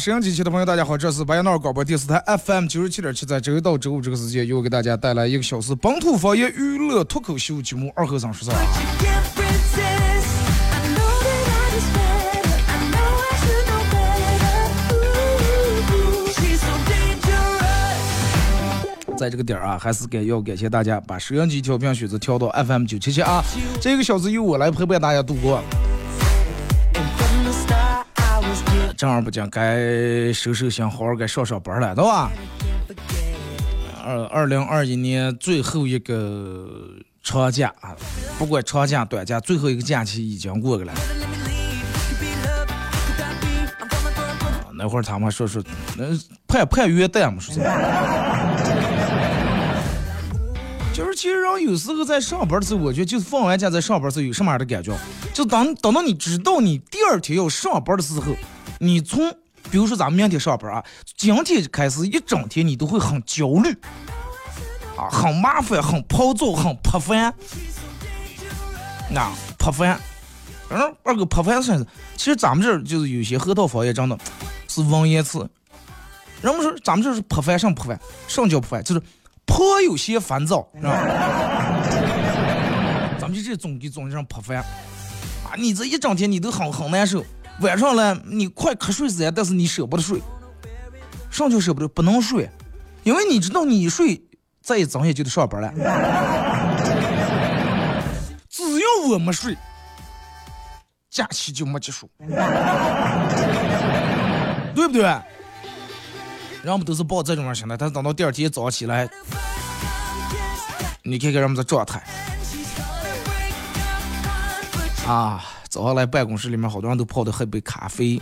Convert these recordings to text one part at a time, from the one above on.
好了啊，摄像机前的朋友，大家好，这是白杨闹广播电视台 FM 九十七点七，在周一到周五这个时间，又给大家带来一个小时本土方言娱乐脱口秀节目《二和尚说事》。在这个点儿啊，还是该要感谢大家把摄像机调频选择调到 FM 九七七啊，这个小时由我来陪伴大家度过。正儿八经该收收心，好好该上上班了，对吧？二二零二一年最后一个长假啊，不管长假短假，最后一个假期已经过去了。那会儿他们说说，那盼盼元旦嘛，说是。就是其实人有时候在上班的时候，我觉得就是放完假在上班的时候有什么样的感觉？就当等到你知道你第二天要上班的时候，你从比如说咱们明天上班啊，今天开始一整天你都会很焦虑，啊，很麻烦，很暴躁，很破烦，那破烦。嗯，二哥破烦是，其实咱们这儿就是有些河套方言真的是文言词。人们说咱们这是破烦上破烦，上叫破烦，就是。颇有些烦躁，是吧？咱们就这总给总上破烦啊！你这一整天你都很很难受，晚上了你快瞌睡死呀，但是你舍不得睡，上就舍不得，不能睡，因为你知道你一睡再一睁眼就得上班了。只要我没睡，假期就没结束，对不对？人们都是抱这种心态，但是等到第二天早上起来，你看看人们的状态啊！早上来办公室里面，好多人都泡的喝杯咖啡。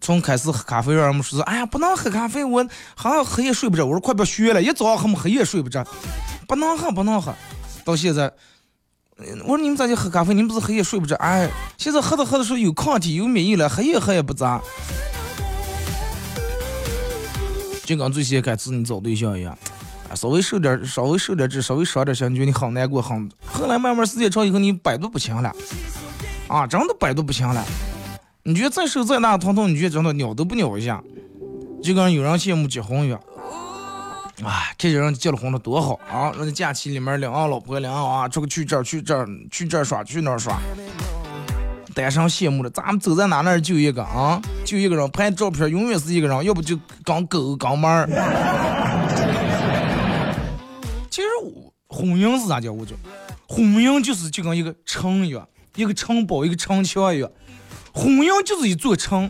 从开始喝咖啡，让人们说是，哎呀，不能喝咖啡，我好像黑夜睡不着。我说快别学了，一早上喝么黑夜睡不着，不能喝，不能喝。到现在，我说你们咋就喝咖啡？你们不是黑夜睡不着？哎，现在喝着喝着说有抗体，有免疫了，黑夜喝也不咋。就跟最先开始你找对象一样，稍微受点，稍微受点这，稍微少点心，你觉得你很难过，很。后来慢慢时间长以后，你百毒不侵了，啊，真的百毒不侵了。你觉得再受再大的疼痛，你觉得真的鸟都不鸟一下，就跟有人羡慕结婚一样。哎，看见人结了婚了多好啊！人家假期里面领上老婆领上啊，出个去这儿去这儿去这儿耍去那儿耍。单身羡慕了，咱们走在哪那就一个啊，就一个人拍照片，永远是一个人，要不就刚狗刚猫婚姻是啥叫？我就婚姻就是就跟一个城一样，一个城堡，一个城墙一样。婚姻就是一座城，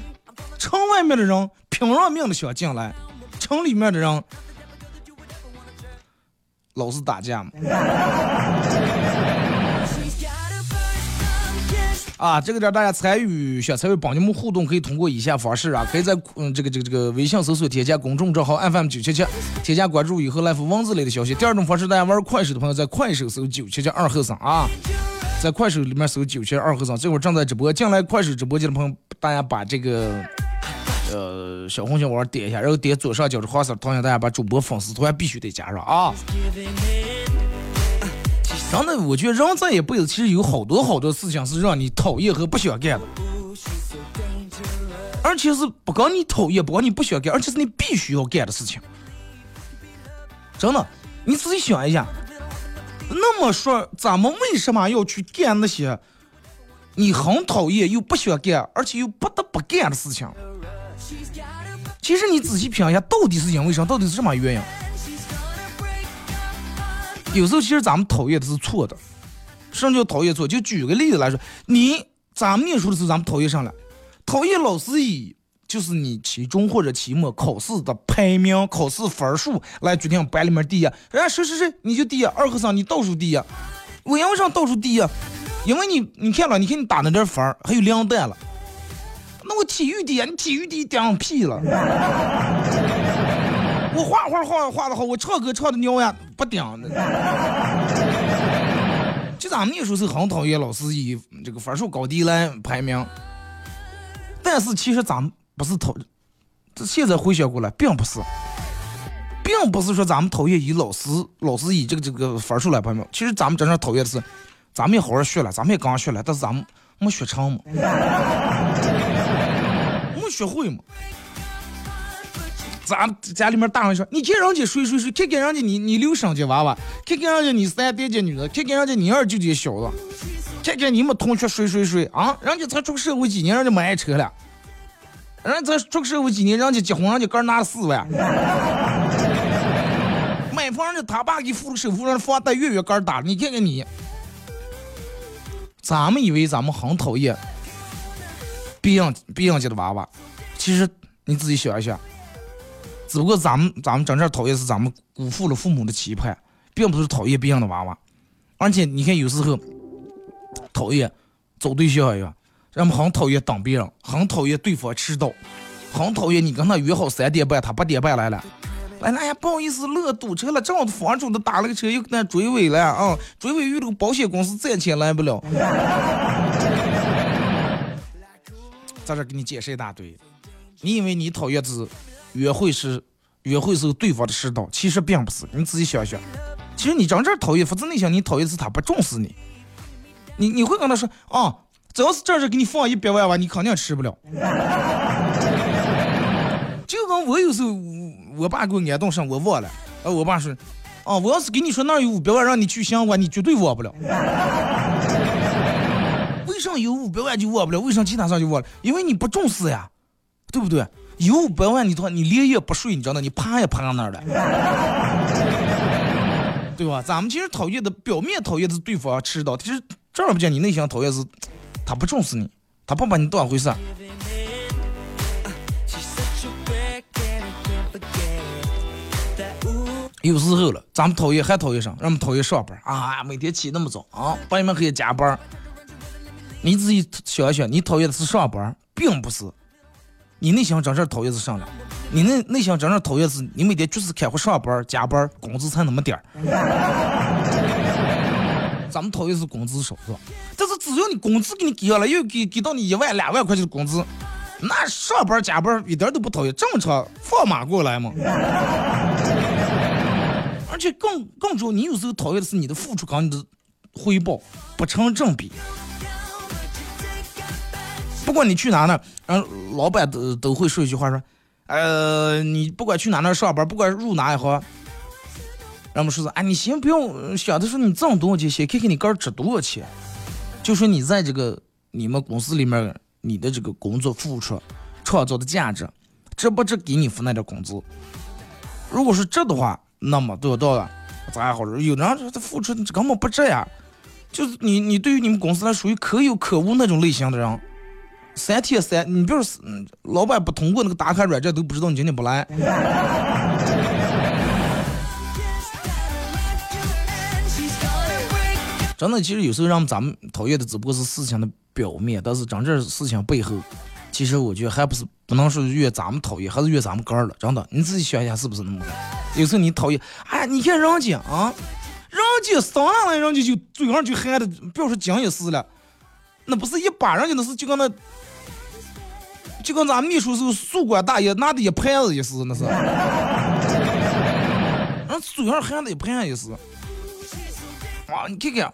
城外面的人拼了命的想进来，城里面的人老是打架嘛。啊，这个点大家参与想参与帮你们互动，可以通过以下方式啊，可以在嗯这个这个这个微信搜索添加公众账号 FM 九七七，添加关注以后来发文字类的消息。第二种方式，大家玩快手的朋友在快手搜九七七二后生啊，在快手里面搜九七二后生，这会儿正在直播。进来快手直播间的朋友，大家把这个呃小红心往上点一下，然后点左上角的黄色头像，大家把主播粉丝团必须得加上啊。真的，我觉得人这一辈子其实有好多好多事情是让你讨厌和不想干的，而且是不光你讨厌，不光你不想干，而且是你必须要干的事情。真的，你仔细想一下，那么说，咱们为什么要去干那些你很讨厌又不想干，而且又不得不干的事情？其实你仔细品一下，到底是因为啥？到底是什么原因？有时候其实咱们讨厌的是错的。什么叫讨厌错？就举个例子来说，你咱们念书的时候，咱们讨厌上了，讨厌老师以就是你期中或者期末考试的排名、考试分数来决定班里面第一。人家谁谁谁你就第一，二和三你倒数第一，我因为啥倒数第一？因为你你看了，你看你打那点分还有两弹了。那我体育第一，你体育第一顶屁了。我画画画画的好，我唱歌唱的牛呀，不顶。就咱们那时候是很讨厌老师以这个分数高低来排名，但是其实咱们不是讨，这现在回想过来，并不是，并不是说咱们讨厌以老师老师以这个这个分数来排名，其实咱们真正讨厌的是，咱们也好好学了，咱们也刚学了，但是咱们没学成嘛，没学会嘛。咱家里面大人说，你看人家睡睡睡，看看人家你你六生级娃娃，看看人家你三爹级女的，看看人家你二舅家小子，看看你们同学睡睡睡啊，人家才出社会几年，人家买车了，人家才出社会几年，人家结婚，人家哥拿四万，买房人家他爸给付了首付，让房贷月月哥打，你看看你，咱们以为咱们很讨厌别人别人家的娃娃，其实你自己想一想。只不过咱们咱们真正讨厌是咱们辜负了父母的期盼，并不是讨厌别人的娃娃。而且你看有时候讨厌找对象呀，人们很讨厌等别人，很讨厌对方迟到，很讨厌你跟他约好三点半，他八点半来了。哎呀，不好意思，路堵车了，正好房主都打了个车，又给他追尾了啊！追尾遇到个保险公司暂且来不了。在这给你解释一大堆，你以为你讨厌是？约会是约会时候对方的迟到，其实并不是。你自己想想，其实你真正讨厌，发自内心你讨厌是他不重视你。你你会跟他说啊，只要是这儿给你放一百万吧，你肯定吃不了。就跟我有时候我爸给我安顿上，我忘了。呃，我爸说，啊，我要是给你说那儿有五百万让你去相关，你绝对忘不了。为什么有五百万就忘不了？为什么其他上就忘了？因为你不重视呀，对不对？有五百万，你他你连夜不睡，你知道吗，你爬也爬上那儿了，对吧？咱们其实讨厌的，表面讨厌的是对方迟到，其实正儿八经你内心讨厌是，他不重视你，他不把你当回事。有时候了，咱们讨厌还讨厌啥？让我们讨厌上班啊！每天起那么早啊，半夜还要加班。你自己想想，你讨厌的是上班，并不是。你内心真正讨厌是啥了？你内内心真正讨厌是，你每天就是开会上班加班，工资才那么点儿。咱们讨厌是工资少，是吧？但是只要你工资给你给上了，又给给到你一万两万块钱的工资，那上班加班一点都不讨厌，正常放马过来嘛。而且更更主要，你有时候讨厌的是你的付出跟你的回报不成正比。不管你去哪呢，然后老板都都会说一句话说，呃，你不管去哪那上班，不管入哪一行，让我们说说，哎，你先不用想的说你挣多少钱，先看看你个儿值多少钱，就说你在这个你们公司里面，你的这个工作付出创造的价值，值不值给你付那点工资？如果是值的话，那么对到了，咱好说。有人他付出根本不值呀，就是你你对于你们公司来属于可有可无那种类型的人。三天三，你比如说，老板不通过那个打卡软件，都不知道你今天不来。真的，其实有时候让咱们讨厌的只不过是事情的表面，但是真正事情背后，其实我觉得还不是不能说怨咱们讨厌，还是怨咱们哥儿了。真的，你自己想一下是不是那么有时候你讨厌，哎，你看人家啊，人家上来人家就嘴上就喊的，不要说讲也是了，那不是一把人家那是就跟那。就跟咱秘书时候宿管大爷拿的一盘子意思，那是，人嘴上含的一盘也是。啊，你看看，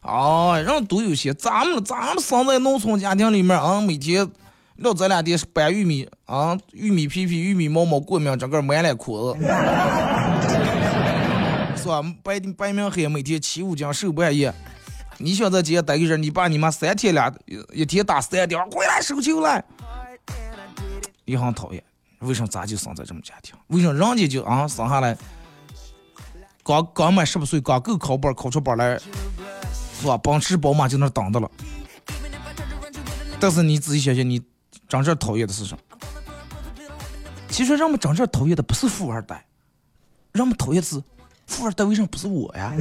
啊，人都有些，咱们咱们生在农村家庭里面啊，每天聊这两天掰玉米啊，玉米皮皮、玉米毛毛过敏，整个满脸裤子，是吧？白白明黑，每天起五斤瘦半夜。你想在家待个人，你爸你妈三天两一天打三电话回来收球来。也很讨厌，为什么咱就生在这么家庭？为什么人家就啊生下来，刚刚满十八岁，刚够考本考出本来，是吧？奔驰宝马就那等着了。但是你仔细想想，你真正讨厌的是什么？其实人们真正讨厌的不是富二代，人们讨厌的是富二代为什么不是我呀？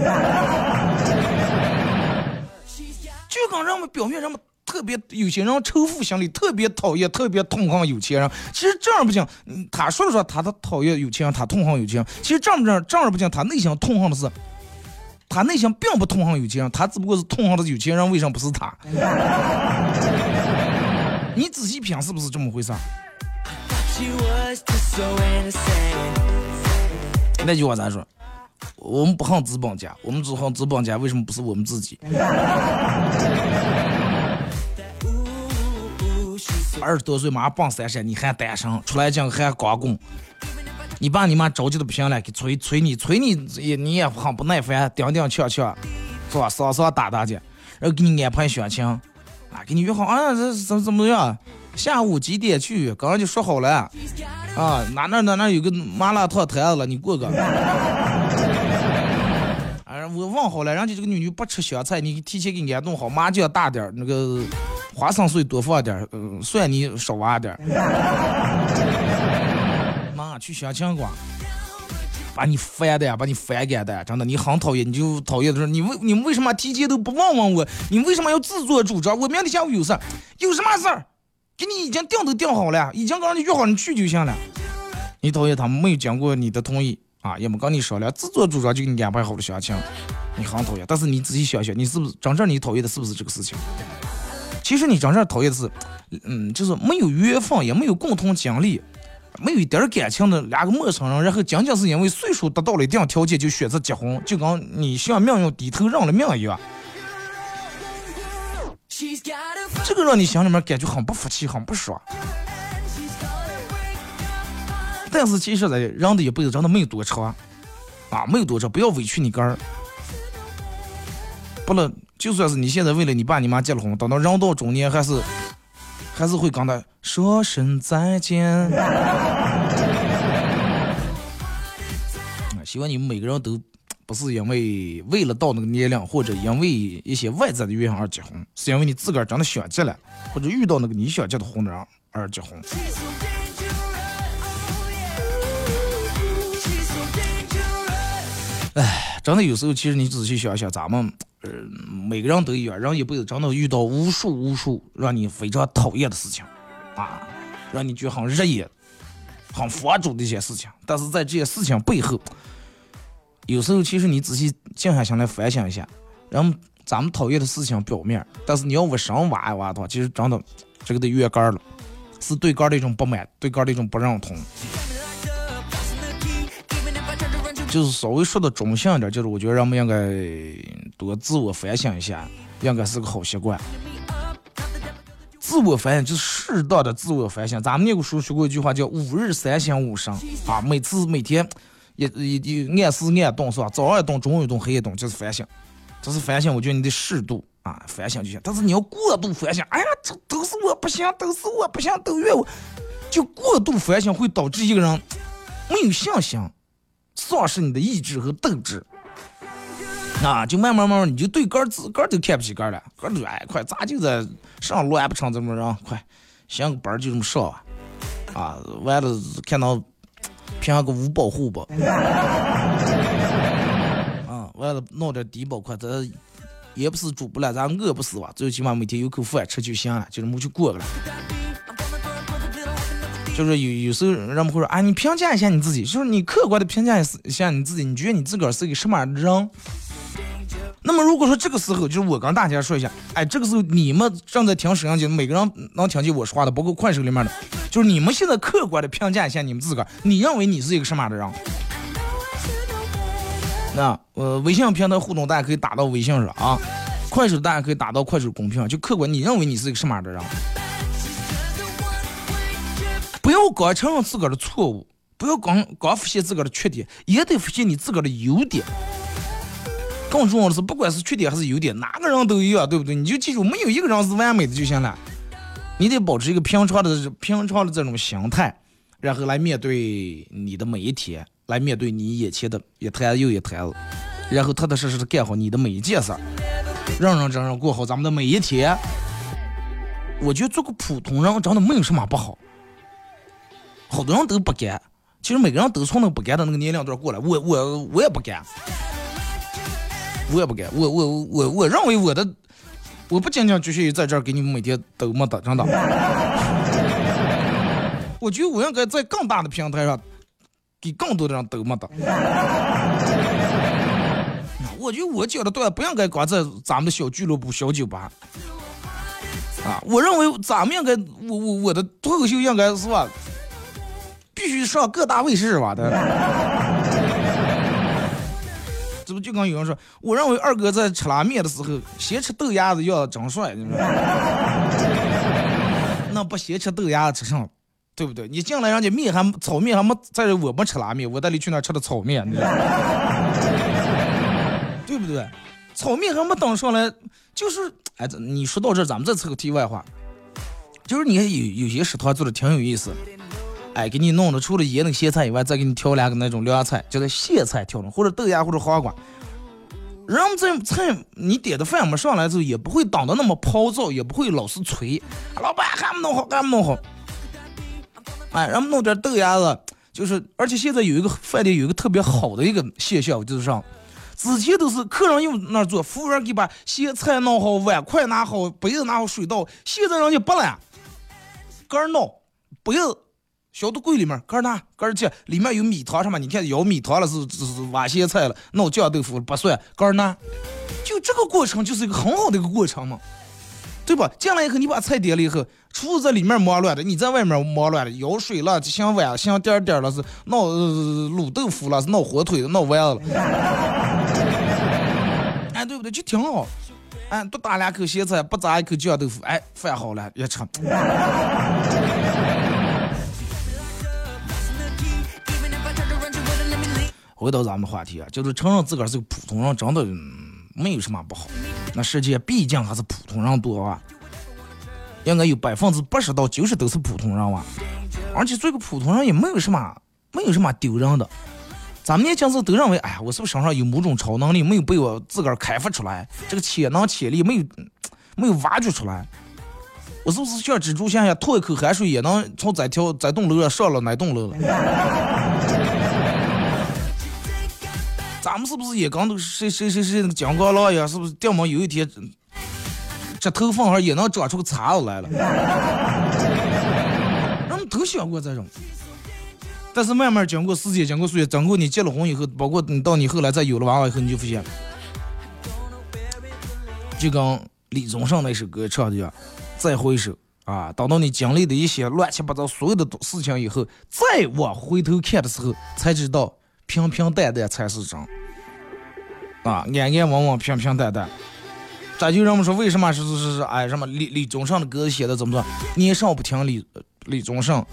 就跟人们表面人们。特别有钱人仇富心理，特别讨厌，特别痛恨有钱人。其实这样不行，他说了说他他讨厌有钱人，他痛恨有钱人。其实这样不这样，这样不行，他内心痛恨的是，他内心并不痛恨有钱人，他只不过是痛恨的有钱人为什么不是他？你仔细品是不是这么回事？那句话咋说？我们不恨资本家，我们只恨资本家为什么不是我们自己？二十多岁马上奔三十，你还单身，出来讲还光棍，你爸你妈着急的不行了，给催催你，催你也你也很不耐烦，叮叮呛呛，是吧？嗓嗓打打的，然后给你安排相亲，啊，给你约好啊，这怎么怎么样？下午几点去？刚刚就说好了，啊，哪哪哪哪有个麻辣烫摊子了，你过个。啊，我问好了，人家这个女女不吃香菜，你提前给安弄好，麻酱大点那个。花生碎多放点儿，嗯，蒜泥少挖点儿。妈，去相亲馆，把你烦的呀，把你反感的，真的，你很讨厌，你就讨厌的说，你为你们为什么提前都不问问我？你为什么要自作主张？我明天下午有事，有什么事儿？给你已经定都定好了，已经跟你约好，你去就行了。你讨厌他们没有经过你的同意啊，也没跟你商量，自作主张就给你安排好了相亲，你很讨厌。但是你仔细想想，你是不是真正你讨厌的是不是这个事情？其实你真正讨厌的是，嗯，就是没有缘分，也没有共同经历，没有一点感情的两个陌生人，然后仅仅是因为岁数达到了一定条件就选择结婚，就跟你向命运低头认了命一样。这个让你心里面感觉很不服气，很不爽。但是其实呢，人的一辈子真的没有多长，啊，没有多长，不要委屈你个儿，不能。就算是你现在为了你爸你妈结了婚，等到人到中年还是还是会跟他说声再见。希望你们每个人都不是因为为了到那个年龄，或者因为一些外在的原因而结婚，是因为你自个儿真的想结了，或者遇到那个你想结的婚的人而结婚。哎，真的有时候，其实你仔细想想，咱们。呃，每个人都一样，人一辈子真的遇到无数无数让你非常讨厌的事情，啊，让你觉得很热眼、很佛祖的一些事情。但是在这些事情背后，有时候其实你仔细静下心来反省一下，人咱们讨厌的事情表面，但是你要往深挖一挖的话，其实真的这个得越干了，是对干的一种不满，对干的一种不认同。就是稍微说的中性一点，就是我觉得人们应该多自我反省一下，应该是个好习惯。自我反省就是适当的自我反省。咱们那个时候学过一句话，叫“吾日三省吾身”啊，每次每天也也也按时按动是吧？早上一动，中午一动，黑夜动，就是反省。这是反省，我觉得你得适度啊，反省就行。但是你要过度反省，哎呀，这都是我不行，都是我不行，都怨我，就过度反省会导致一个人没有信心。丧失你的意志和斗志，啊，就慢慢慢慢，你就对个儿自个儿都看不起个儿了，个儿都哎，快咋就在上路还不成这么着？快，行个班就这么上啊，啊，完了看到评个五保户吧，啊，完了弄点低保，快咱也不是煮不了，咱饿不死吧？最起码每天有口饭吃就行了，就这么就过了。就是有有时候人们会说啊，你评价一下你自己，就是你客观的评价一下你自己，你觉得你自个儿是一个什么样的人？那么如果说这个时候，就是我跟大家说一下，哎，这个时候你们正在听摄像机，每个人能听见我说话的，包括快手里面的，就是你们现在客观的评价一下你们自个儿，你认为你是一个什么样的人？那呃，微信平台互动大家可以打到微信上啊，快手大家可以打到快手公屏上，就客观你认为你是一个什么样的人？要光承认自个儿的错误，不要光光发现自个儿的缺点，也得发现你自个儿的优点。更重要的是，不管是缺点还是优点，哪个人都一样，对不对？你就记住，没有一个人是完美的就行了。你得保持一个平常的、平常的这种心态然后来面对你的每一天，来面对你眼前的一摊又一摊子，然后踏踏实实的干好你的每一件事儿，认认真真过好咱们的每一天。我觉得做个普通人真的没有什么不好，好多人都不干，其实每个人都从那个不干的那个年龄段过来，我我我也不干，我也不干，我我我我认为我的。我不仅仅局限于在这儿给你们每天都没得，真的。我觉得我应该在更大的平台上，给更多的人都没得。我觉得我讲的段不应该光在咱们的小俱乐部、小酒吧。啊，我认为咱们应该，我我我的脱口秀应该是吧，必须上各大卫视吧的。这不就跟有人说，我认为二哥在吃拉面的时候，先吃豆芽子要长帅，那不先吃豆芽子吃上，对不对？你进来人家面还炒面还没，在我没吃拉面，我带你去那吃的炒面，你知道对不对？炒面还没等上来，就是哎，你说到这，咱们再扯个题外话，就是你看有有些食堂做的挺有意思。哎，给你弄的，除了腌那个咸菜以外，再给你调两个那种凉菜，叫做咸菜调的，或者豆芽或者黄瓜。人们这菜你点的饭没上来之后，也不会挡的那么泡躁，也不会老是催。老板还没弄好，还没弄好。哎，人们弄点豆芽子，就是，而且现在有一个饭店有一个特别好的一个现象，就是上，之前都是客人用那做，服务员给把咸菜弄好，碗筷拿好，杯子拿好，水倒。现在人家不了，个人弄杯子。小的柜里面，哥儿拿，哥儿去，里面有米汤什么？你看舀米汤了，是是是挖咸菜了，弄酱豆腐不算，哥儿拿。就这个过程就是一个很好的一个过程嘛，对吧？进来以后，你把菜点了以后，厨子在里面忙乱的，你在外面忙乱的，舀水了，想碗，想点点了，是闹卤豆腐了，是闹火腿，闹丸子了。哎，对不对？就挺好。哎，多打两口咸菜，不砸一口酱豆腐，哎，饭好了，一吃。回到咱们话题啊，就是承认自个儿是个普通人，真的没有什么不好。那世界毕竟还是普通人多啊，应该有百分之八十到九十都是普通人哇。而且做个普通人也没有什么，没有什么丢人的。咱们年轻时都认为，哎呀，我是不是身上有某种超能力，没有被我自个儿开发出来？这个潜能潜力没有，没有挖掘出来？我是不是像蜘蛛侠一样，吐一口汗水也能从这条这栋楼上上了那栋楼了？咱们是不是也刚都谁谁谁谁那个金刚狼呀？是不是掉毛有一天这头发上也能长出个叉子来了？人们都想过这种，但是慢慢经过时间，经过岁月，经过你结了婚以后，包括你到你后来再有了娃娃以后，你就发现，就跟李宗盛那首歌唱的一样，再回首啊，等到你经历的一些乱七八糟所有的事情以后，再往回头看的时候，才知道。平平淡淡才是真，啊，安安稳稳，平平淡淡。咱就人们说，为什么是是是哎什么李李宗盛的歌写的怎么说？年少不听李李宗盛，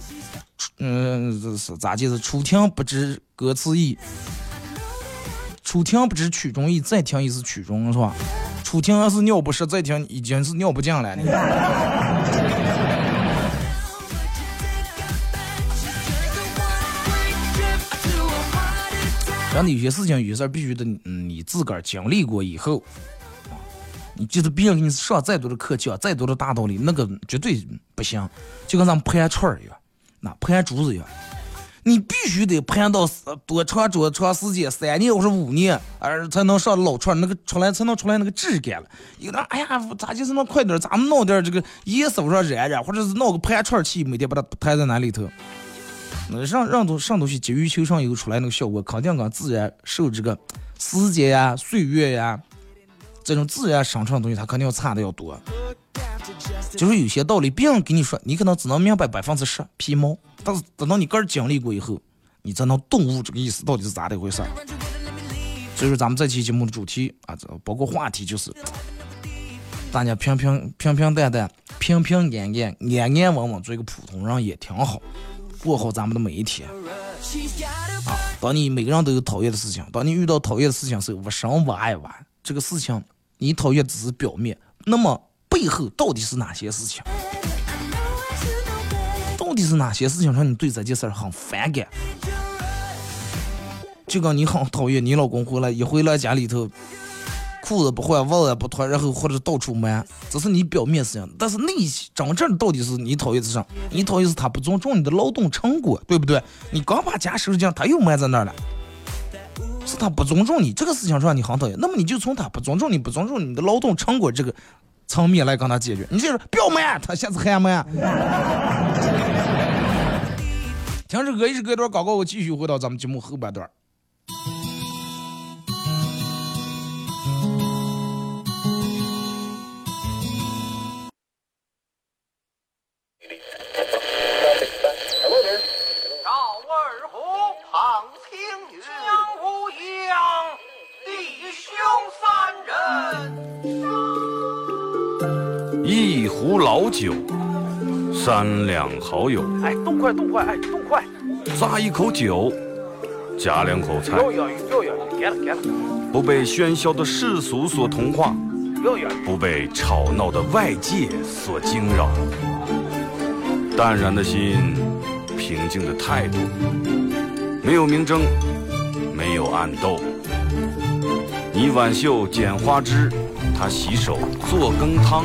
嗯，这是咋就是初听不知歌词意，初听不知曲中意，再听已是曲中是吧？初听还是尿不湿，再听已经是尿不尽了。真的有些事情有些事必须得你自个儿经历过以后，啊，你就是别人给你上再多的课讲再多的大道理，那个绝对不行。就跟咱们盘串一样，那盘珠子一样，你必须得盘到多长多长时间，三年或者五年，而才能上老串那个出来才能出来那个质感了。有的哎呀，咋就是那快点，咱们弄点这个颜色上染染，或者是弄个盘串器，每天把它盘在那里头。那让让东上东西急于求成以后出来那个效果，肯定跟自然受这个时间呀、岁月呀这种自然生成的东西，它肯定要差的要多。就是有些道理，别人跟你说，你可能只能明白百分之十皮毛，但是等到你个人经历过以后，你才能顿悟这个意思到底是咋的回事。所以说，咱们这期节目的主题啊，这包括话题就是，大家平平平平淡淡、平平安安、安安稳稳做一个普通人也挺好。过好咱们的每一天啊！当你每个人都有讨厌的事情，当你遇到讨厌的事情时，我深挖一挖，这个事情你讨厌只是表面，那么背后到底是哪些事情？到到底是哪些事情让你对这件事儿很反感？就跟你很讨厌你老公回来一回来家里头，裤子不换，袜子不脱，然后或者到处瞒，这是你表面事情，但是内心真正到底是你讨厌是啥？你讨厌是他不尊重你的劳动成果，对不对？你刚把家收拾净，他又埋在那儿了，是他不尊重你，这个事情让你很讨厌。那么你就从他不尊重你、不尊重你的劳动成果这个层面来跟他解决。你就是不要瞒，他下次还瞒。听着歌，一首歌段广告，我继续回到咱们节目后半段。壶老酒，三两好友。哎，动快动快，哎，动快！咂一口酒，夹两口菜。要要要要，给了给了。不被喧嚣的世俗所同化。不被吵闹的外界所惊扰。淡然的心，平静的态度，没有明争，没有暗斗。你挽袖剪花枝，他洗手做羹汤。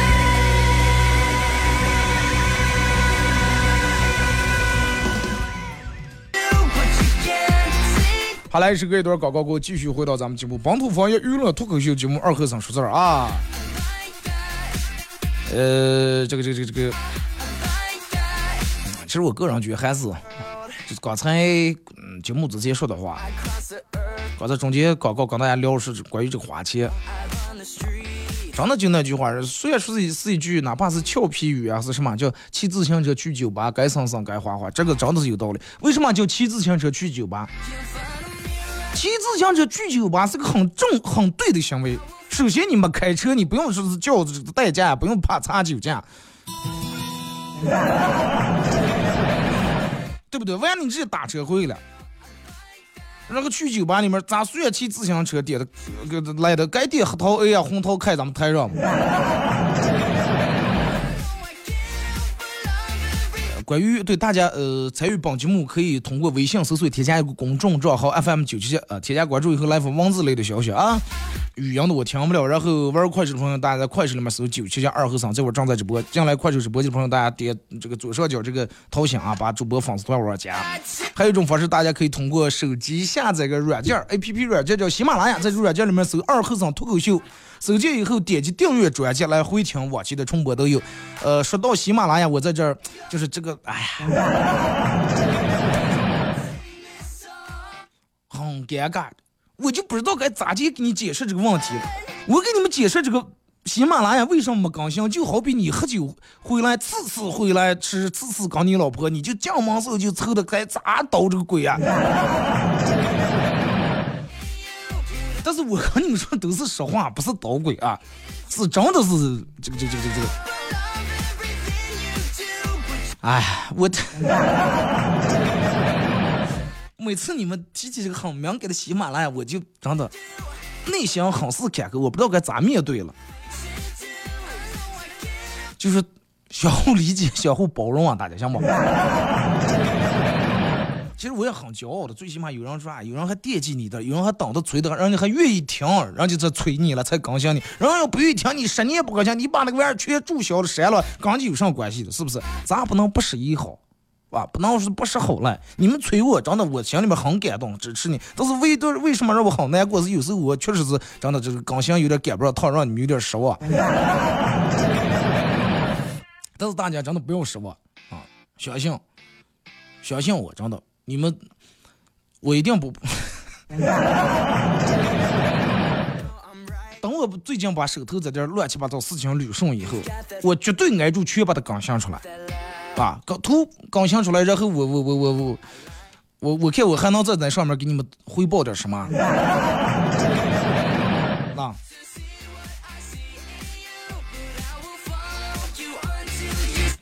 好，来是隔一段广告，过后继续回到咱们节目《本土方言娱乐脱口秀》节目二和尚说事儿啊。呃，这个这个这个这个，其实我个人觉得还是，就是刚才嗯节目之前说的话，刚才中间广告跟大家聊的是关于这个花钱，真的就那句话，虽然说是一是一句哪怕是俏皮语啊，是什么叫骑自行车去酒吧，该省省该花花，这个真的是有道理。为什么叫骑自行车去酒吧？骑自行车去酒吧是个很正、很对的行为。首先，你们开车，你不用说是叫这个代驾，不用怕查酒驾，对不对？万一你直接打车回来了，然后去酒吧里面，咱虽然骑自行车点的，来的该点核桃 A 啊、红桃开咱们台上。关于对大家呃参与本节目，可以通过微信搜索添加一个公众账号 FM 九七七呃，添加关注以后来发文字类的消息啊，语音的我听不了。然后玩快手的朋友，大家在快手里面搜九七七二和尚，这会儿正在直播。进来快手直播的朋友，大家点这个左上角这个头像啊，把主播粉丝团往上加。还有一种方式，大家可以通过手机下载个软件 APP 软件叫喜马拉雅，在这软件里面搜二和尚脱口秀。走进以后，点击订阅专辑来回听往期的重播都有。呃，说到喜马拉雅，我在这儿就是这个，哎呀，很尴尬，我就不知道该咋地给你解释这个问题了。我给你们解释这个喜马拉雅为什么没更新，就好比你喝酒回来，次次回来吃，次次跟你老婆，你就进门时候就凑的该咋捣这个鬼啊？但是我和你们说都是实话，不是捣鬼啊，是真的是这个这个这个这个。哎，我每次你们提起这个很敏感的喜马拉雅，我就真的内心很是坎坷，我不知道该咋面对了。就是相互理解，相互包容啊，大家行不？其实我也很骄傲的，最起码有人说啊，有人还惦记你的，有人还等着催的，人家还愿意听，人家在催你了才更新你。人家要不愿意听你十年不更新，你把那个玩意儿全注销了删了，跟你有啥关系的？是不是？咱不能不十一好，啊，不能是不识好赖。你们催我，真的我心里面很感动，支持你。但是为对为什么让我很难过？是有时候我确实是真的这个刚性有点赶不上趟，让你们有点失望。但是大家真的不用失望啊，相信，相信我，真的，你们，我一定不。等我最近把手头这点乱七八糟事情捋顺以后，我绝对挨住全把它更新出来，啊，刚图更新出来，然后我我我我我我我看我还能再在上面给你们汇报点什么？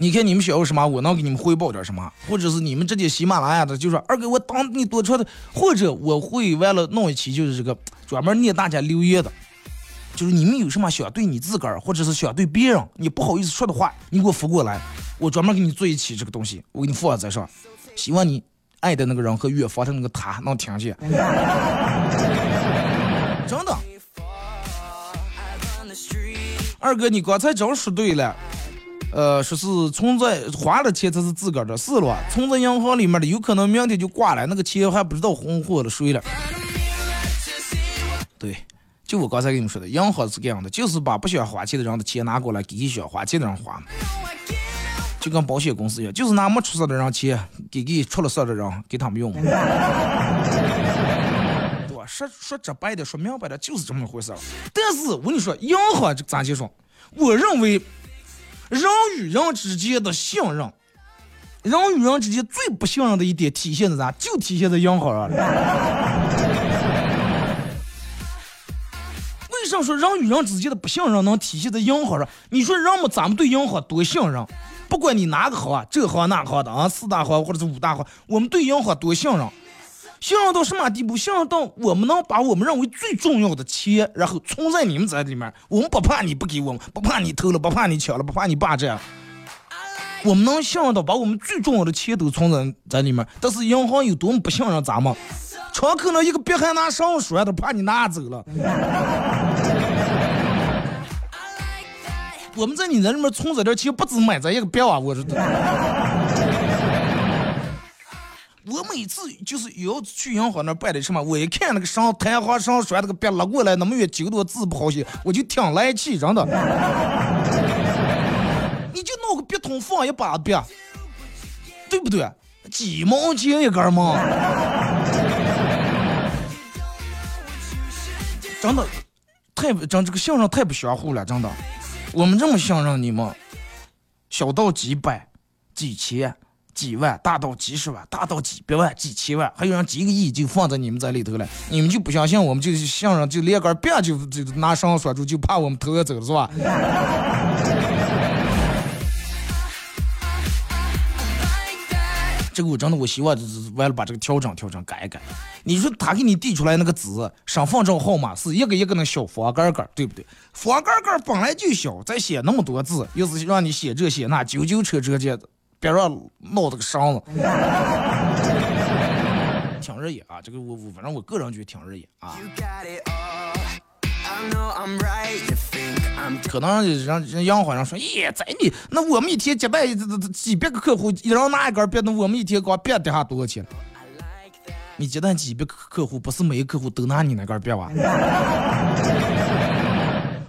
你看你们想要什么，我能给你们汇报点什么，或者是你们直接喜马拉雅的，就说二哥我当你多穿的，或者我会为了弄一期就是这个专门念大家留言的。就是你们有什么想对你自个儿，或者是想对别人，你不好意思说的话，你给我发过来，我专门给你做一期这个东西，我给你放在上，希望你爱的那个人和远方的那个他能听见。真的，二哥，你刚才真说对了，呃，说是存在花了钱才是自个儿的，是了，存在银行里面的，有可能明天就挂了，那个钱还不知道红火了谁了。对。就我刚才跟你们说的，银行是这样的，就是把不想花钱的人的钱拿过来给想花钱的人花，就跟保险公司一样，就是拿没出事的人钱给给出了事的人给他们用，对？说说直白的，说明白的，就是这么回事但是我跟你说，银行这咋介绍？我认为人与人之间的信任，人与人之间最不信任的一点体现在啥？就体现在银行上了。为啥说人与人之间的不信任能体现在银行上？你说人们咱们对银行多信任？不管你哪个行啊，这行那行的啊，四大行或者是五大行，我们对银行多信任？信任到什么地步？信任到我们能把我们认为最重要的钱，然后存在你们这里面，我们不怕你不给我们，不怕你偷了，不怕你抢了，不怕你霸占。我们能信任到把我们最重要的钱都存在在里面，但是银行有多么不信任咱们？窗口那一个别还拿上栓的，怕你拿走了。我们在你那里面存着点钱，不止买这一个别啊！我说的。我每次就是要去银行那办的什么，我一看那个上弹簧上栓那个别拉过来，那么远九多字不好写，我就挺来气，真的。你就弄个笔筒放一把笔，对不对？几毛钱一根嘛。真的，太真这个信任太不相互了，真的。我们这么信任你们，小到几百、几千、几万，大到几十万，大到几百万、几千万，还有人几个亿就放在你们这里头了。你们就不相信我们，就信任就连根别就就拿绳拴住，就怕我们偷着走是吧？这个我真的，我希望就是完了把这个调整调整，改一改。你说他给你递出来那个纸，身份证号码是一个一个那小方格格，对不对？方格格本来就小，再写那么多字，又是让你写这写那，九九车车间，别让闹这个伤了。挺热眼啊，这个我我反正我个人觉得挺热眼啊。可能人人杨好像说，耶，在你那我们一天接待这这几百个客户，一人拿一根笔，那我们一天光笔得下多少钱？你接待几百个客户，不是每个客户都拿你那根笔吧？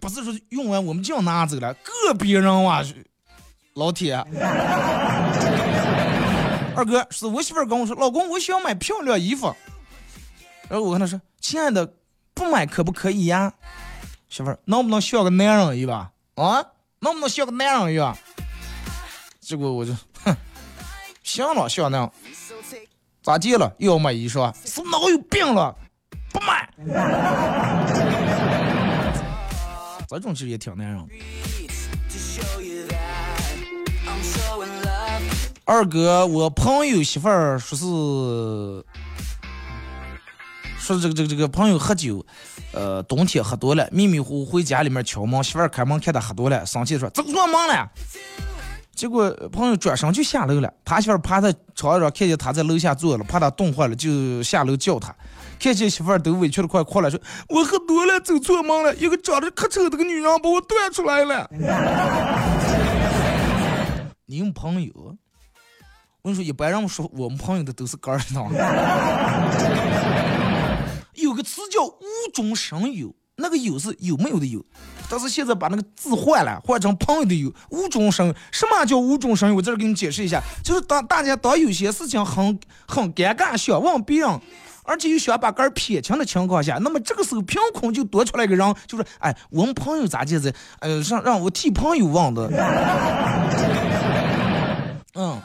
不是说用完我们就要拿走了，个别人哇，老铁，二哥是我媳妇儿跟我说，老公，我想买漂亮衣服，然后我跟他说，亲爱的，不买可不可以呀？媳妇儿，能不能像个男人一样啊？能不能像个男人一样？结果我就，哼，行了，像那样，咋地了？又要买衣裳？是脑有病了？不买。这种其实也挺男人。二哥，我朋友媳妇儿说是。说这个这个这个朋友喝酒，呃，冬天喝多了，迷迷糊糊回家里面敲门，媳妇儿开门看他喝多了，生气说走错门了。结果朋友转身就下楼了，他媳妇儿趴在床上看见他在楼下坐了，怕他冻坏了，就下楼叫他。看见媳妇儿都委屈的快哭了，说我喝多了走错门了，一个长得可丑的个女人把我端出来了。你朋友，我跟你说，一般人说我们朋友的都是杆儿，知道吗？有个词叫无中生有，那个有是有没有的有，但是现在把那个字换了，换成朋友的有。无中生，什么叫无中生有？我在这给你解释一下，就是当大家当有些事情很很尴尬，想问别人，而且又想把杆儿撇清的情况下，那么这个时候凭空就多出来一个人，就是哎，我们朋友咋介子？呃，让让我替朋友问的。嗯，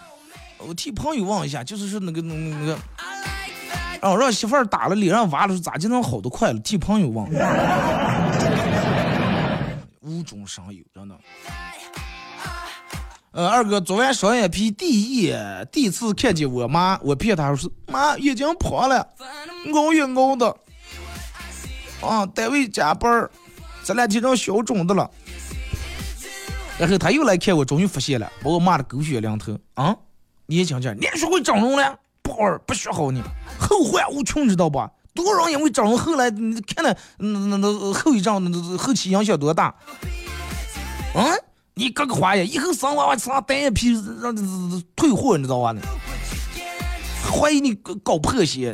我替朋友问一下，就是说那个那个那个。哦，让媳妇儿打了脸上娃了，咋就能好的快了？替朋友问 无中生有，真的。呃，二哥做完双眼皮第一，第一次看见我妈，我骗她说是妈眼睛胖了，熬也熬的。啊，单位加班儿，这两天成消肿的了。然后他又来看我，终于发现了，把我骂的狗血淋头。啊，你也讲讲，你也学会整容了？不好，不学好你。后患无穷，知道不？多少人因为整容，后来你看了，那那那后遗症，那后期影响多大？嗯，你哥个花呀，以后生娃娃生单眼皮，让退货，你知道吧？怀疑你搞破鞋，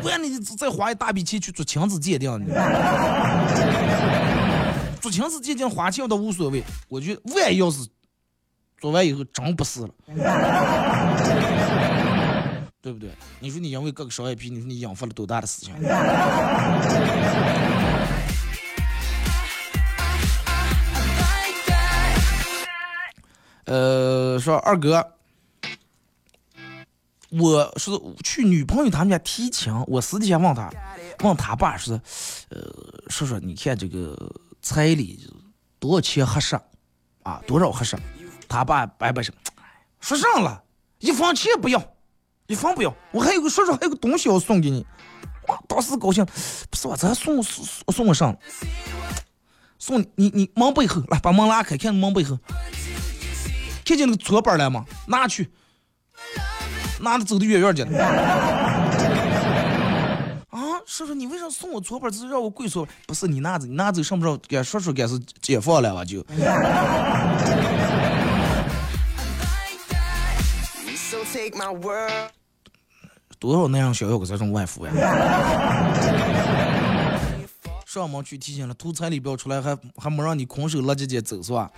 不然你再花一大笔钱去做亲子鉴定，做亲子鉴定花钱倒无所谓，我觉得万一要是做完以后真不是了。对不对？你说你因为割个双眼皮，你说你引发了多大的事情？呃，说二哥，我是去女朋友他们家提亲，我私底下问他，问他爸说，呃，说说你看这个彩礼多少钱合适？啊，多少合适？他爸摆摆手，说上了，一分钱不要。一分不要，我还有个说说还有个东西要送给你，哇，当时高兴，不是我这送送送我上，送你你门背后来把门拉开，看门背后，看见那个搓板了吗？拿去，拿着走的远远的。啊，叔叔，你为啥送我搓板？是让我跪搓？不是你拿着，你拿走上不上？给说说，该是解放了吧？就。多少男人想要个这种外服呀？上门去提醒了，图彩礼不要出来，还还没让你空手拉姐姐走是吧？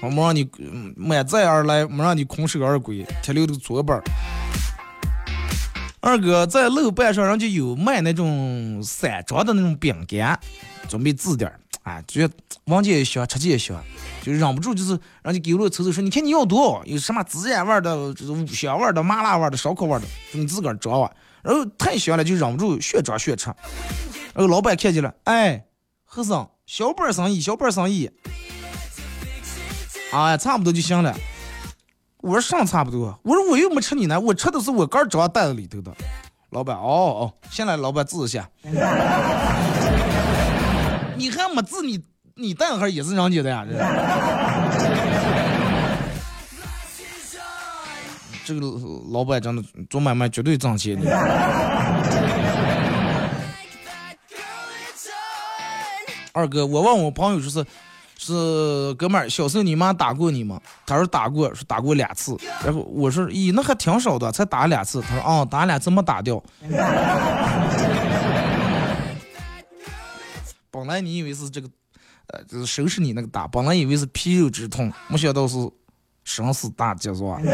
还没让你满载而来，没让你空手而归，贴留的左本。二哥在楼板上，人家有卖那种散装的那种饼干，准备自点儿。哎，觉得闻起也香，吃起也香，就忍不住就是让你给我瞅瞅，说你看你要多少？有什么孜然味的、五香味的、麻辣味的、烧烤味的，你自个儿找啊。然后太香了，就忍不住越抓越吃。然后老板看见了，哎，和尚，小本生意，小本生意，哎，差不多就行了。我说上差不多，我说我又没吃你呢，我吃的是我刚装袋子里头的。老板，哦哦，现在老板治一下。你还没治你，你蛋盒也是人家的呀？这个老板真的做买卖绝对挣钱的。二哥，我问我朋友说是是哥们儿，小时候你妈打过你吗？他说打过，说打过两次。然后我说咦，那还挺少的，才打两次。他说啊，打两次没打掉。本来你以为是这个，呃，就是收拾你那个打，本来以为是皮肉之痛，没想到是生死大劫，是吧？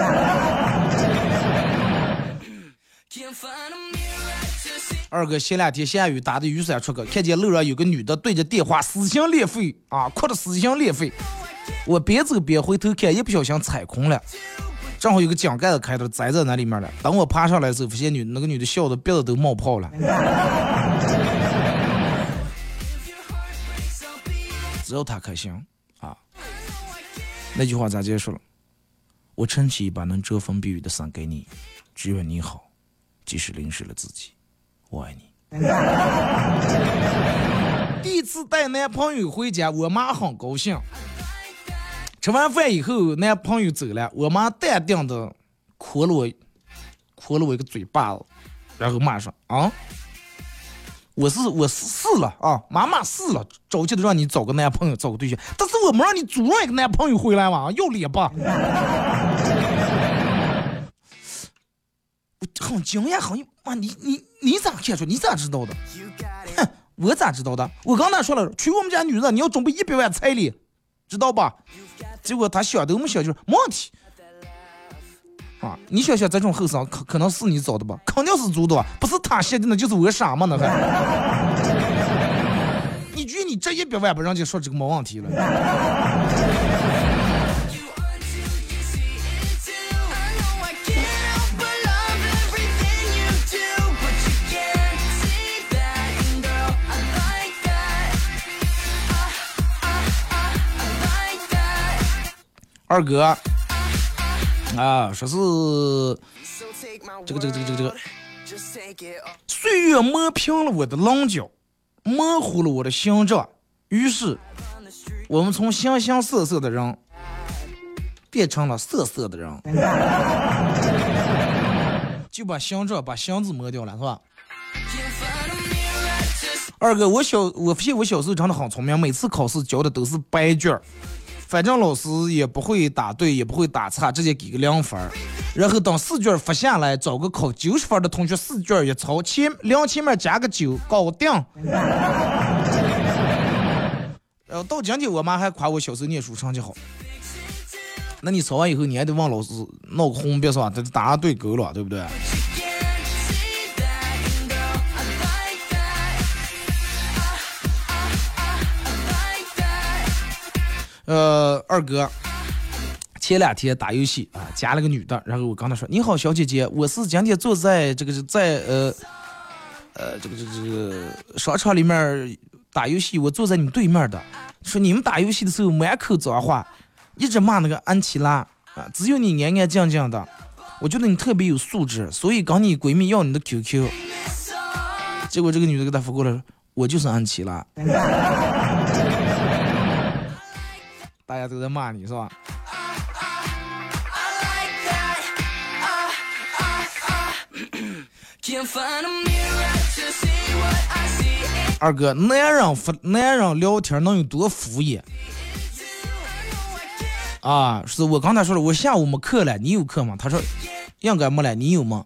二哥前两天下雨，打的雨伞出去，看见路上有个女的对着电话撕心裂肺啊，哭的撕心裂肺。我边走边回头看，一不小心踩空了，正好有个井盖子开着，栽在那里面了。等我爬上来的时候，发现女那个女的笑的鼻子都冒泡了。只要她开心啊！那句话咋结束了？我撑起一把能遮风避雨的伞给你，只愿你好，即使淋湿了自己，我爱你。第一次带男朋友回家，我妈很高兴。吃完饭以后，男朋友走了，我妈淡定的夸了我，夸了我一个嘴巴子，然后骂说：“啊。”我是我是试了啊，妈妈试了，着急的让你找个男朋友，找个对象，但是我没让你主动一个男朋友回来嘛，要脸吧？很惊讶，很妈，你你你咋看出？你咋知道的？哼，我咋知道的？我刚才说了，娶我们家女人，你要准备一百万彩礼，知道吧？结果他想都没想，就是没问题。啊，你想想这种后生，可可能是你找的吧？肯定是租的，不是他写的，那就是我傻吗？那还？你觉得你这一百万不让人家说这个没问题了？二哥啊，说是这个这个这个这个这个，岁月磨平了我的棱角，模糊了我的形状，于是我们从形形色色的人变成了色色的人，就把形状把形字磨掉了，是吧？二哥，我小我发现我小时候真的很聪明，每次考试交的都是白卷儿。反正老师也不会打对，也不会打岔，直接给个零分儿。然后等试卷发下来，找个考九十分的同学试卷一抄，前两前面加个九，搞定。然 后到今天，我妈还夸我小时候念书成绩好。那你抄完以后，你还得问老师闹个红笔是吧？这答案对够了，对不对？呃，二哥，前两天打游戏啊，加了个女的，然后我跟她说：“你好，小姐姐，我是今天坐在这个在呃呃这个这个这个商场里面打游戏，我坐在你对面的。说你们打游戏的时候满口脏话，一直骂那个安琪拉啊，只有你安安静静的。我觉得你特别有素质，所以跟你闺蜜要你的 QQ。结果这个女的给他发过来，我就是安琪拉。”大家都在骂你是吧？二哥，男人发男人聊天能有多敷衍？啊，是我刚才说了，我下午没课了，你有课吗？他说应该没了，你有吗？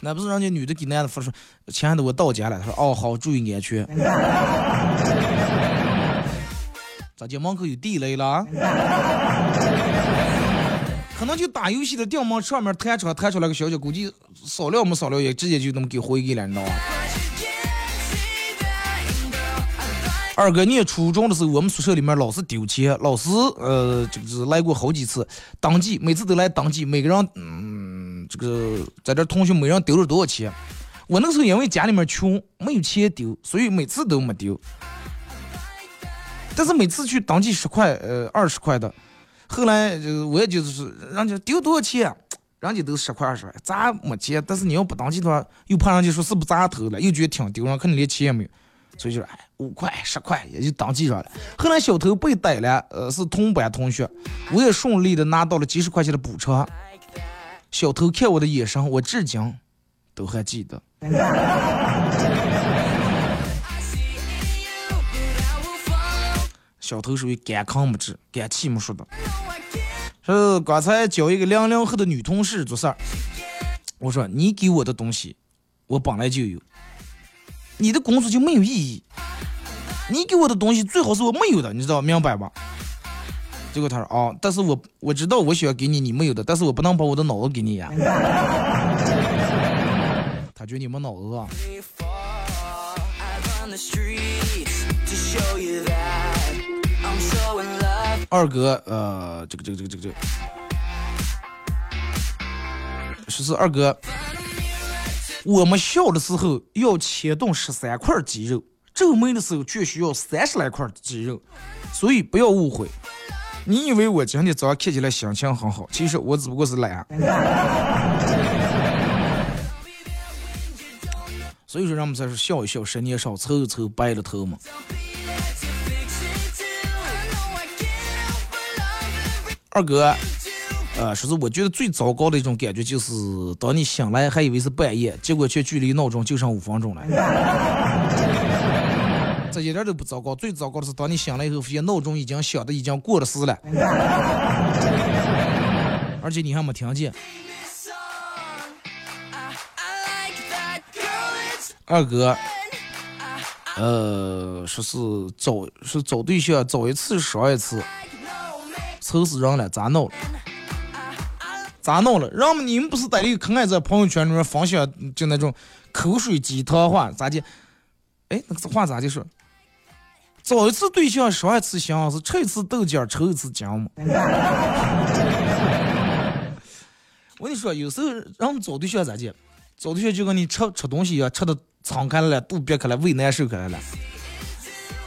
那不是人家女的给男的发说，亲爱的，我到家了。他说，哦，好，注意安全。咋家门口有地雷了？可能就打游戏的电门上面弹出来弹出来个消息，估计扫料没扫料也直接就那么给回给了，你知道吧？二哥念初中的时候，我们宿舍里面老是丢钱，老师呃就是来过好几次登记，每次都来登记，每个人嗯这个在这同学每人丢了多少钱。我那时候因为家里面穷，没有钱丢，所以每次都没丢。但是每次去登记十块呃二十块的，后来就我也就是人家丢多少钱，人家都十块二十块，咱没钱。但是你要不登记的话，又怕人家说是不是咱偷了，又觉得挺丢人，可能连钱也没有。所以就哎，五块十块也就登记上了。后来小偷被逮了，呃，是同班同学，我也顺利的拿到了几十块钱的补偿。小偷看我的眼神，我至今都还记得。小偷属于敢扛不住，敢气没说的。是刚才教一个零零后的女同事做事儿，我说你给我的东西，我本来就有。你的工作就没有意义。你给我的东西最好是我没有的，你知道明白吧？结果他说啊，但是我我知道我喜欢给你你没有的，但是我不能把我的脑子给你呀。他觉得你没脑子啊。二哥，呃，这个这个这个这个这个，说是二哥。我们笑的时候要牵动十三块肌肉，皱眉的时候却需要三十来块肌肉，所以不要误会。你以为我今天早上看起来心情很好，其实我只不过是懒啊。所以说，人们才说笑一笑，十年少，愁一愁，白了头嘛。二哥。呃，说是我觉得最糟糕的一种感觉，就是当你醒来还以为是半夜，结果却距离闹钟就剩五分钟了。这一点都不糟糕，最糟糕的是当你醒来以后，发现闹钟已经响的已经过了时了。而且你还没听见。二哥，呃，说是找是找对象，找一次少一次，愁死人了，咋弄了？咋弄了？让们你们不是在那个可爱在朋友圈里面分享就那种口水鸡汤话，咋的？哎，那个话咋的说？找一次对象伤一次心，是吃一次豆角抽一次筋嘛？我跟你说，有时候让们找对象咋的？找对象就跟你吃吃东西一样，吃的撑开了，肚憋开了，胃难受开了。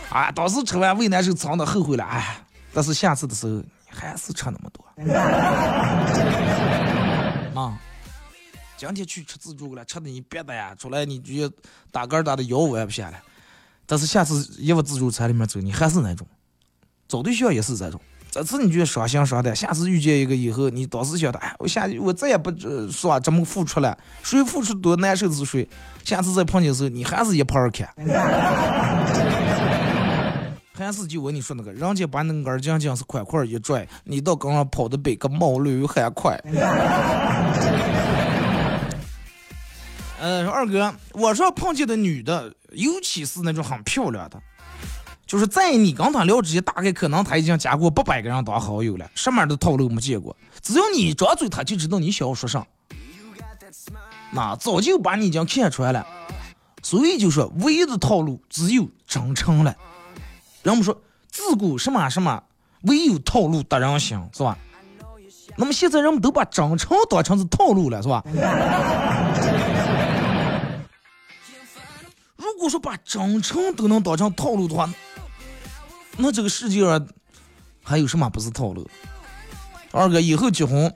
啊，当时吃完胃难受，撑的后悔了，哎，但是下次的时候还是吃那么多。啊，今天去吃自助了，吃的你憋的呀，出来你就打嗝打的腰弯不下来。但是下次一往自助餐里面走，你还是那种。找对象也是这种。这次你觉耍心伤的，下次遇见一个以后，你当时想的，哎，我下我再也不说这么付出了，谁付出多难受是谁。下次再碰见的时候，你还是一盘看。还是就我你说那个，人家把那个耳镜镜是块块一拽，你到跟上跑的比个毛驴还快。呃，二哥，我说碰见的女的，尤其是那种很漂亮的。就是在你跟他聊之前，大概可能他已经加过八百个人当好友了，什么样的套路没见过？只要你一张嘴，他就知道你想要说啥。那早就把你已经看出来了，所以就说唯一的套路只有真诚了。人们说自古什么什么，唯有套路得人心，是吧？那么现在人们都把真诚当成是套路了，是吧？如果说把真诚都能当成套路的话，那这个世界上还有什么不是套路？二哥以后结婚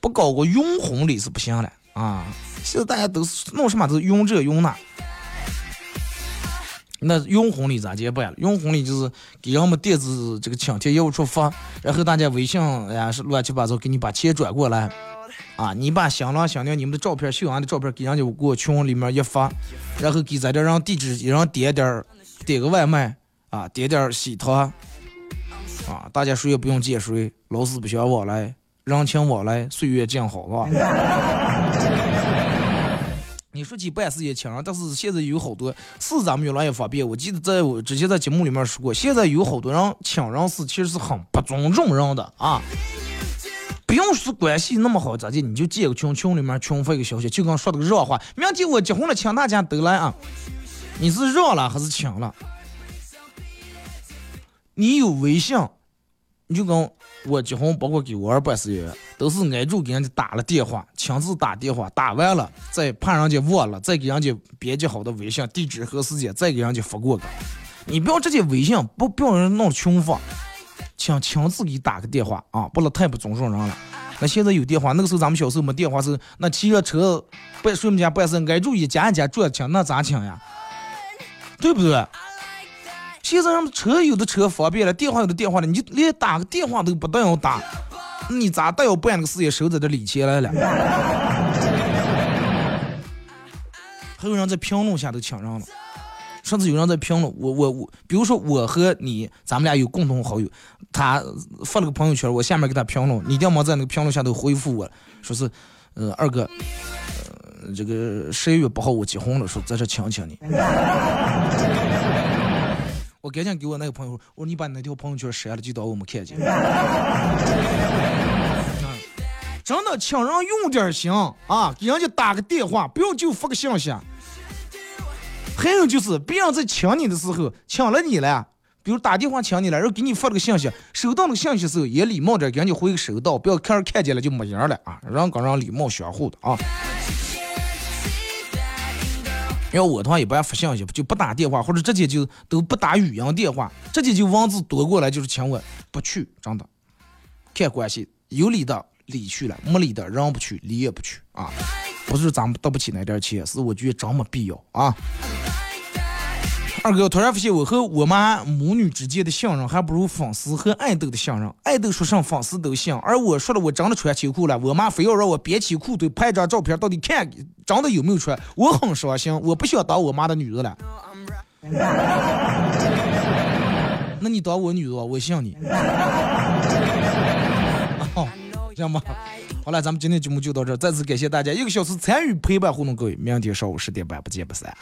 不搞个用婚礼是不行了啊！现在大家都是弄什么都是用这用那。那用婚礼咋结办了？用婚礼就是给人们电子这个请帖业务处发，然后大家微信呀是乱七八糟给你把钱转过来，啊，你把新郎新娘你们的照片秀完的照片给人家过群里面一发，然后给咱这让地址一人点点点个外卖。啊，点点喜糖，啊，大家谁也不用见谁，老死不相往来，人情往来，岁月静好，是吧？你说起办事也强，但是现在有好多是咱们越来越方便。我记得在我之前在节目里面说过，现在有好多人请人是其实是很不尊重人的啊。不用说关系那么好，咋的？你就建个群，群里面群发一个消息，就跟说这个热话，明天我结婚了，请大家都来啊。你是热了还是请了？你有微信，你就跟我结婚，包括给我儿办事也都是挨住给人家打了电话，亲自打电话，打完了再怕人家忘了，再给人家编辑好的微信地址和时间，再给人家发过个。你不要直接微信，不不要人弄群发，请亲自给打个电话啊，不能太不尊重人了。那现在有电话，那个时候咱们小时候没电话是那骑着车办谁们家办事，挨住一家一家转请，那咋请呀？对不对？现在人们车有的车方便了，电话有的电话了，你连打个电话都不带要打，你咋都要办那个事业收在这里钱来了？还有人在评论下都抢上了，上次有人在评论我我我，比如说我和你，咱们俩有共同好友，他发了个朋友圈，我下面给他评论，你一定要在那个评论下头回复我，说是，呃二哥，呃这个十一月八号我结婚了，说在这请请你。我赶紧给我那个朋友：“我说你把你那条朋友圈删了，就当我没看见。”真的，请人用点心啊，给人家打个电话，不要就发个信息。还有就是，别人在请你的时候，请了你了，比如打电话请你了，然后给你发了个信息，收到那个信息的时候也礼貌点，给人家回个收到，不要看看见了就没影了啊，人跟人礼貌相互的啊。要我的话，一般发信息就不打电话，或者直接就都不打语音电话，直接就文字夺过来就是请我不去，真的，看关系，有理的理去了，没理的人不去，理也不去啊，不是咱们得不起那点钱，是我觉得真没必要啊。二哥，突然发现我和我妈母女之间的信任还不如粉丝和爱豆的信任。爱豆说上粉丝都信，而我说了我真的穿秋裤了，我妈非要让我别起裤腿拍张照片，到底看真的有没有穿？我很伤心，我不想当我妈的女人了。那你当我女人，我信你。好，这样吧？好了，咱们今天节目就到这，再次感谢大家一个小时参与陪伴互动，各位，明天上午十点半不见不散。